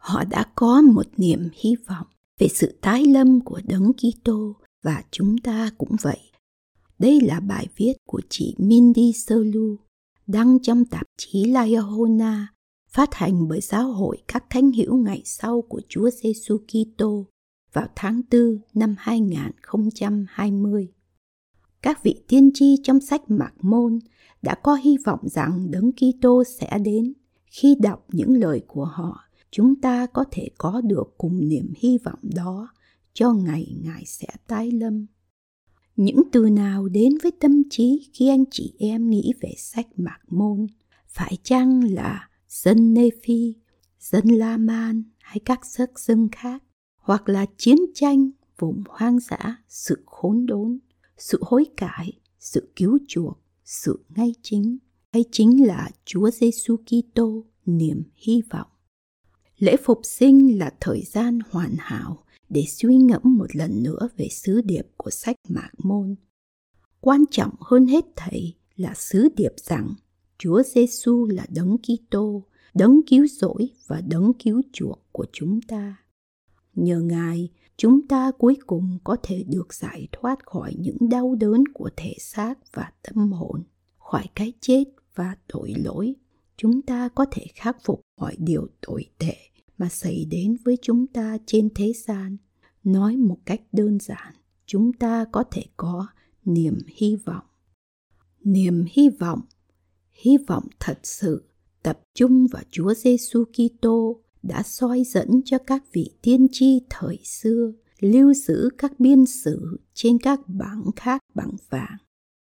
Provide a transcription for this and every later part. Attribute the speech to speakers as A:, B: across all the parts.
A: Họ đã có một niềm hy vọng về sự tái lâm của Đấng Kitô và chúng ta cũng vậy. Đây là bài viết của chị Mindy Solu, đăng trong tạp chí Liahona phát hành bởi giáo hội các thánh hữu ngày sau của Chúa Giêsu Kitô vào tháng 4 năm 2020. Các vị tiên tri trong sách Mạc Môn đã có hy vọng rằng Đấng Kitô sẽ đến khi đọc những lời của họ chúng ta có thể có được cùng niềm hy vọng đó. Cho ngày ngài sẽ tái lâm. Những từ nào đến với tâm trí khi anh chị em nghĩ về sách mạc môn? Phải chăng là dân nephi dân la man hay các sắc dân khác? Hoặc là chiến tranh, vùng hoang dã, sự khốn đốn, sự hối cải, sự cứu chuộc, sự ngay chính? Hay chính là Chúa Giêsu Kitô, niềm hy vọng? Lễ phục sinh là thời gian hoàn hảo để suy ngẫm một lần nữa về sứ điệp của sách Mạc Môn. Quan trọng hơn hết thầy là sứ điệp rằng Chúa Giêsu là đấng Kitô, đấng cứu rỗi và đấng cứu chuộc của chúng ta. Nhờ Ngài, chúng ta cuối cùng có thể được giải thoát khỏi những đau đớn của thể xác và tâm hồn, khỏi cái chết và tội lỗi. Chúng ta có thể khắc phục mọi điều tồi tệ mà xảy đến với chúng ta trên thế gian nói một cách đơn giản, chúng ta có thể có niềm hy vọng niềm hy vọng hy vọng thật sự tập trung vào Chúa Giêsu Kitô đã soi dẫn cho các vị tiên tri thời xưa lưu giữ các biên sử trên các bảng khác bằng vàng,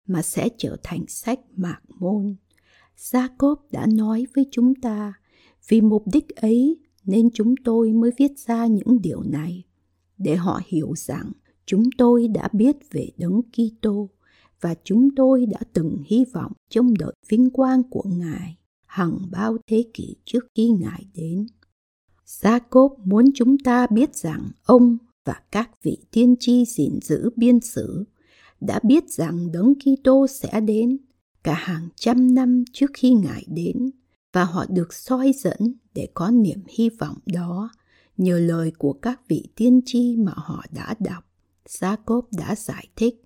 A: mà sẽ trở thành sách mạc môn. Jacob đã nói với chúng ta, vì mục đích ấy nên chúng tôi mới viết ra những điều này, để họ hiểu rằng chúng tôi đã biết về đấng Kitô và chúng tôi đã từng hy vọng trong đợi vinh quang của Ngài hằng bao thế kỷ trước khi Ngài đến. Jacob muốn chúng ta biết rằng ông và các vị tiên tri gìn giữ biên sử đã biết rằng đấng Kitô sẽ đến cả hàng trăm năm trước khi Ngài đến và họ được soi dẫn để có niềm hy vọng đó nhờ lời của các vị tiên tri mà họ đã đọc. Jacob đã giải thích.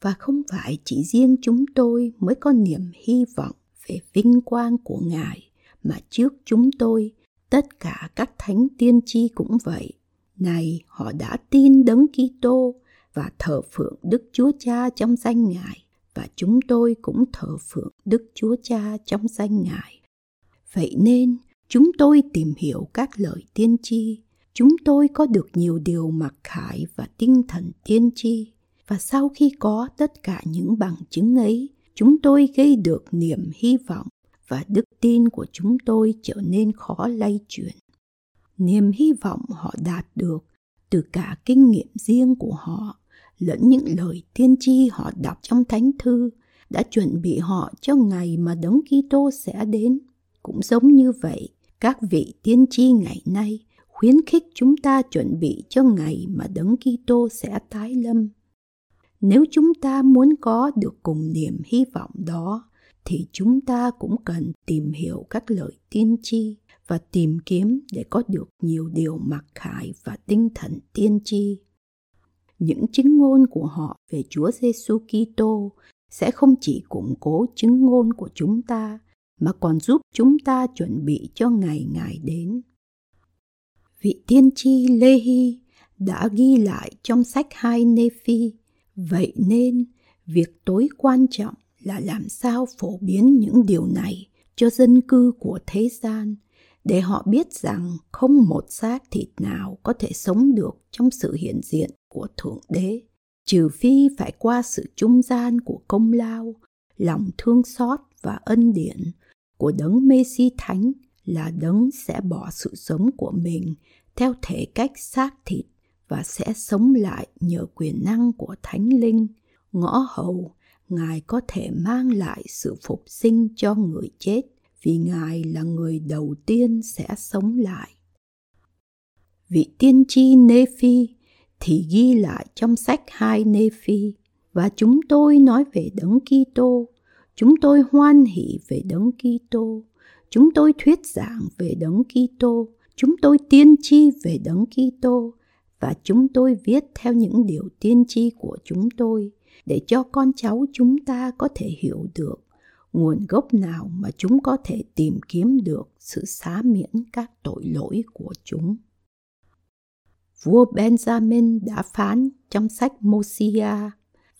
A: Và không phải chỉ riêng chúng tôi mới có niềm hy vọng về vinh quang của Ngài, mà trước chúng tôi, tất cả các thánh tiên tri cũng vậy. Này, họ đã tin đấng Kitô và thờ phượng Đức Chúa Cha trong danh Ngài, và chúng tôi cũng thờ phượng Đức Chúa Cha trong danh Ngài. Vậy nên, chúng tôi tìm hiểu các lời tiên tri, chúng tôi có được nhiều điều mặc khải và tinh thần tiên tri. Và sau khi có tất cả những bằng chứng ấy, chúng tôi gây được niềm hy vọng và đức tin của chúng tôi trở nên khó lay chuyển. Niềm hy vọng họ đạt được từ cả kinh nghiệm riêng của họ lẫn những lời tiên tri họ đọc trong thánh thư đã chuẩn bị họ cho ngày mà đấng Kitô sẽ đến cũng giống như vậy, các vị tiên tri ngày nay khuyến khích chúng ta chuẩn bị cho ngày mà Đấng Kitô sẽ tái lâm. Nếu chúng ta muốn có được cùng niềm hy vọng đó, thì chúng ta cũng cần tìm hiểu các lời tiên tri và tìm kiếm để có được nhiều điều mặc khải và tinh thần tiên tri. Những chứng ngôn của họ về Chúa Giêsu Kitô sẽ không chỉ củng cố chứng ngôn của chúng ta mà còn giúp chúng ta chuẩn bị cho ngày Ngài đến. Vị tiên tri Lê Hy đã ghi lại trong sách hai Nephi, vậy nên việc tối quan trọng là làm sao phổ biến những điều này cho dân cư của thế gian để họ biết rằng không một xác thịt nào có thể sống được trong sự hiện diện của Thượng Đế, trừ phi phải qua sự trung gian của công lao, lòng thương xót và ân điển của đấng Messi Thánh là đấng sẽ bỏ sự sống của mình theo thể cách xác thịt và sẽ sống lại nhờ quyền năng của Thánh Linh. Ngõ hầu, Ngài có thể mang lại sự phục sinh cho người chết vì Ngài là người đầu tiên sẽ sống lại. Vị tiên tri Nephi thì ghi lại trong sách hai Nephi và chúng tôi nói về Đấng Kitô, chúng tôi hoan hỷ về Đấng Kitô, chúng tôi thuyết giảng về Đấng Kitô, chúng tôi tiên tri về Đấng Kitô. Và chúng tôi viết theo những điều tiên tri của chúng tôi để cho con cháu chúng ta có thể hiểu được nguồn gốc nào mà chúng có thể tìm kiếm được sự xá miễn các tội lỗi của chúng. Vua Benjamin đã phán trong sách Mosia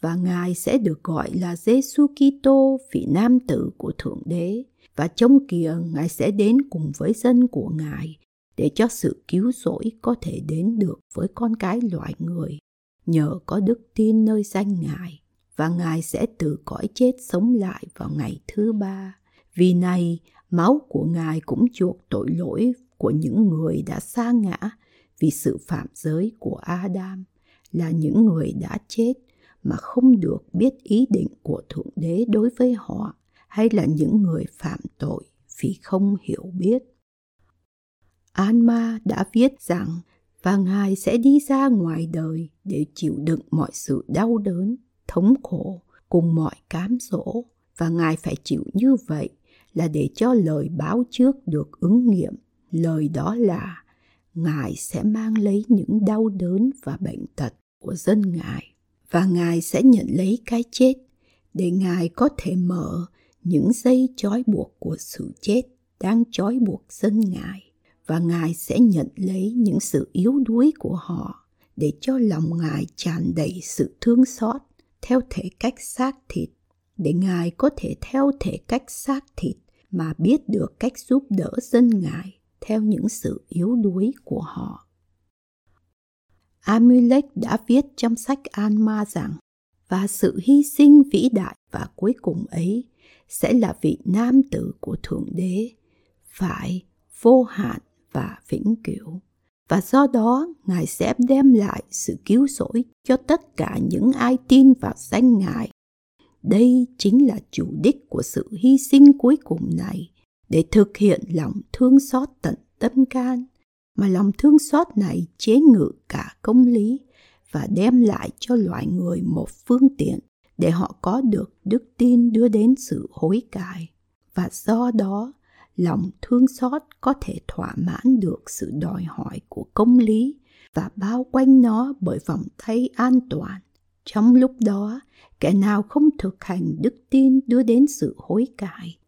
A: và Ngài sẽ được gọi là Giêsu Kitô, vị nam tử của Thượng Đế. Và trong kia Ngài sẽ đến cùng với dân của Ngài để cho sự cứu rỗi có thể đến được với con cái loài người nhờ có đức tin nơi danh Ngài và Ngài sẽ từ cõi chết sống lại vào ngày thứ ba. Vì này, máu của Ngài cũng chuộc tội lỗi của những người đã xa ngã vì sự phạm giới của Adam là những người đã chết mà không được biết ý định của Thượng Đế đối với họ hay là những người phạm tội vì không hiểu biết. Alma đã viết rằng và Ngài sẽ đi ra ngoài đời để chịu đựng mọi sự đau đớn, thống khổ cùng mọi cám dỗ và Ngài phải chịu như vậy là để cho lời báo trước được ứng nghiệm. Lời đó là Ngài sẽ mang lấy những đau đớn và bệnh tật của dân Ngài và Ngài sẽ nhận lấy cái chết, để Ngài có thể mở những dây trói buộc của sự chết đang trói buộc dân Ngài và Ngài sẽ nhận lấy những sự yếu đuối của họ, để cho lòng Ngài tràn đầy sự thương xót theo thể cách xác thịt, để Ngài có thể theo thể cách xác thịt mà biết được cách giúp đỡ dân Ngài theo những sự yếu đuối của họ. Amulek đã viết trong sách Alma rằng và sự hy sinh vĩ đại và cuối cùng ấy sẽ là vị nam tử của Thượng Đế, phải vô hạn và vĩnh cửu. Và do đó, Ngài sẽ đem lại sự cứu rỗi cho tất cả những ai tin vào danh Ngài. Đây chính là chủ đích của sự hy sinh cuối cùng này, để thực hiện lòng thương xót tận tâm can, mà lòng thương xót này chế ngự cả công lý và đem lại cho loại người một phương tiện để họ có được đức tin đưa đến sự hối cải. Và do đó, lòng thương xót có thể thỏa mãn được sự đòi hỏi của công lý và bao quanh nó bởi vòng tay an toàn. Trong lúc đó, kẻ nào không thực hành đức tin đưa đến sự hối cải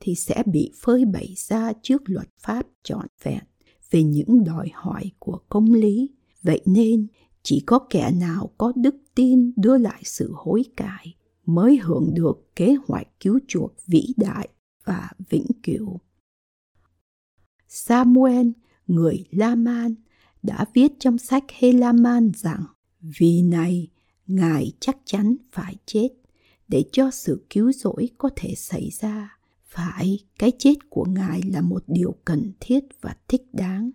A: thì sẽ bị phơi bày ra trước luật pháp trọn vẹn về những đòi hỏi của công lý. Vậy nên, chỉ có kẻ nào có đức tin đưa lại sự hối cải mới hưởng được kế hoạch cứu chuộc vĩ đại và vĩnh cửu. Samuel, người La-man, đã viết trong sách Helaman rằng vì này Ngài chắc chắn phải chết để cho sự cứu rỗi có thể xảy ra. Phải, cái chết của Ngài là một điều cần thiết và thích đáng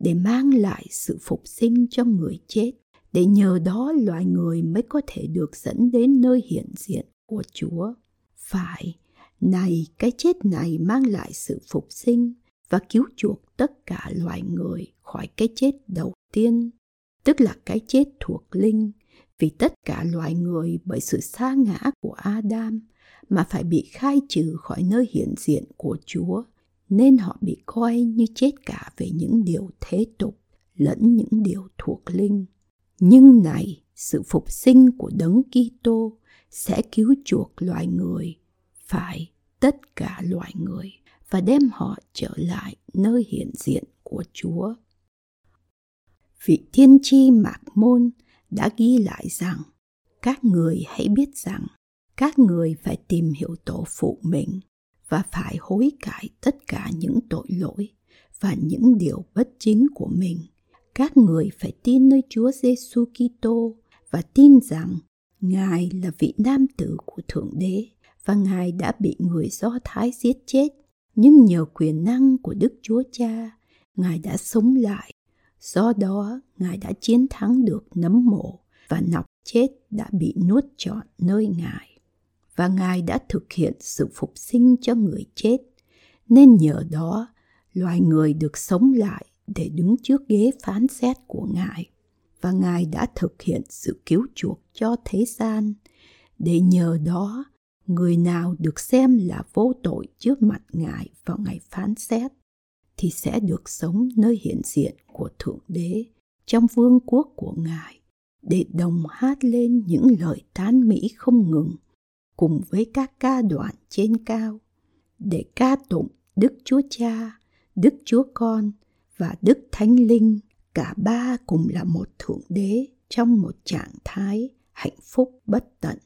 A: để mang lại sự phục sinh cho người chết, để nhờ đó loài người mới có thể được dẫn đến nơi hiện diện của Chúa. Phải, này cái chết này mang lại sự phục sinh và cứu chuộc tất cả loài người khỏi cái chết đầu tiên, tức là cái chết thuộc linh, vì tất cả loài người bởi sự xa ngã của Adam mà phải bị khai trừ khỏi nơi hiện diện của Chúa, nên họ bị coi như chết cả về những điều thế tục lẫn những điều thuộc linh. Nhưng này, sự phục sinh của Đấng Kitô sẽ cứu chuộc loài người, phải tất cả loài người và đem họ trở lại nơi hiện diện của Chúa. Vị tiên tri Mạc Môn đã ghi lại rằng các người hãy biết rằng các người phải tìm hiểu tổ phụ mình và phải hối cải tất cả những tội lỗi và những điều bất chính của mình. Các người phải tin nơi Chúa Giêsu Kitô và tin rằng Ngài là vị nam tử của Thượng Đế và Ngài đã bị người Do Thái giết chết Nhưng nhờ quyền năng của Đức Chúa Cha, Ngài đã sống lại. Do đó, Ngài đã chiến thắng được nấm mộ và nọc chết đã bị nuốt trọn nơi Ngài. Và Ngài đã thực hiện sự phục sinh cho người chết, nên nhờ đó loài người được sống lại để đứng trước ghế phán xét của Ngài. Và Ngài đã thực hiện sự cứu chuộc cho thế gian, để nhờ đó người nào được xem là vô tội trước mặt Ngài vào ngày phán xét thì sẽ được sống nơi hiện diện của Thượng Đế trong vương quốc của Ngài để đồng hát lên những lời tán mỹ không ngừng cùng với các ca đoạn trên cao để ca tụng Đức Chúa Cha, Đức Chúa Con và Đức Thánh Linh cả ba cùng là một Thượng Đế trong một trạng thái hạnh phúc bất tận.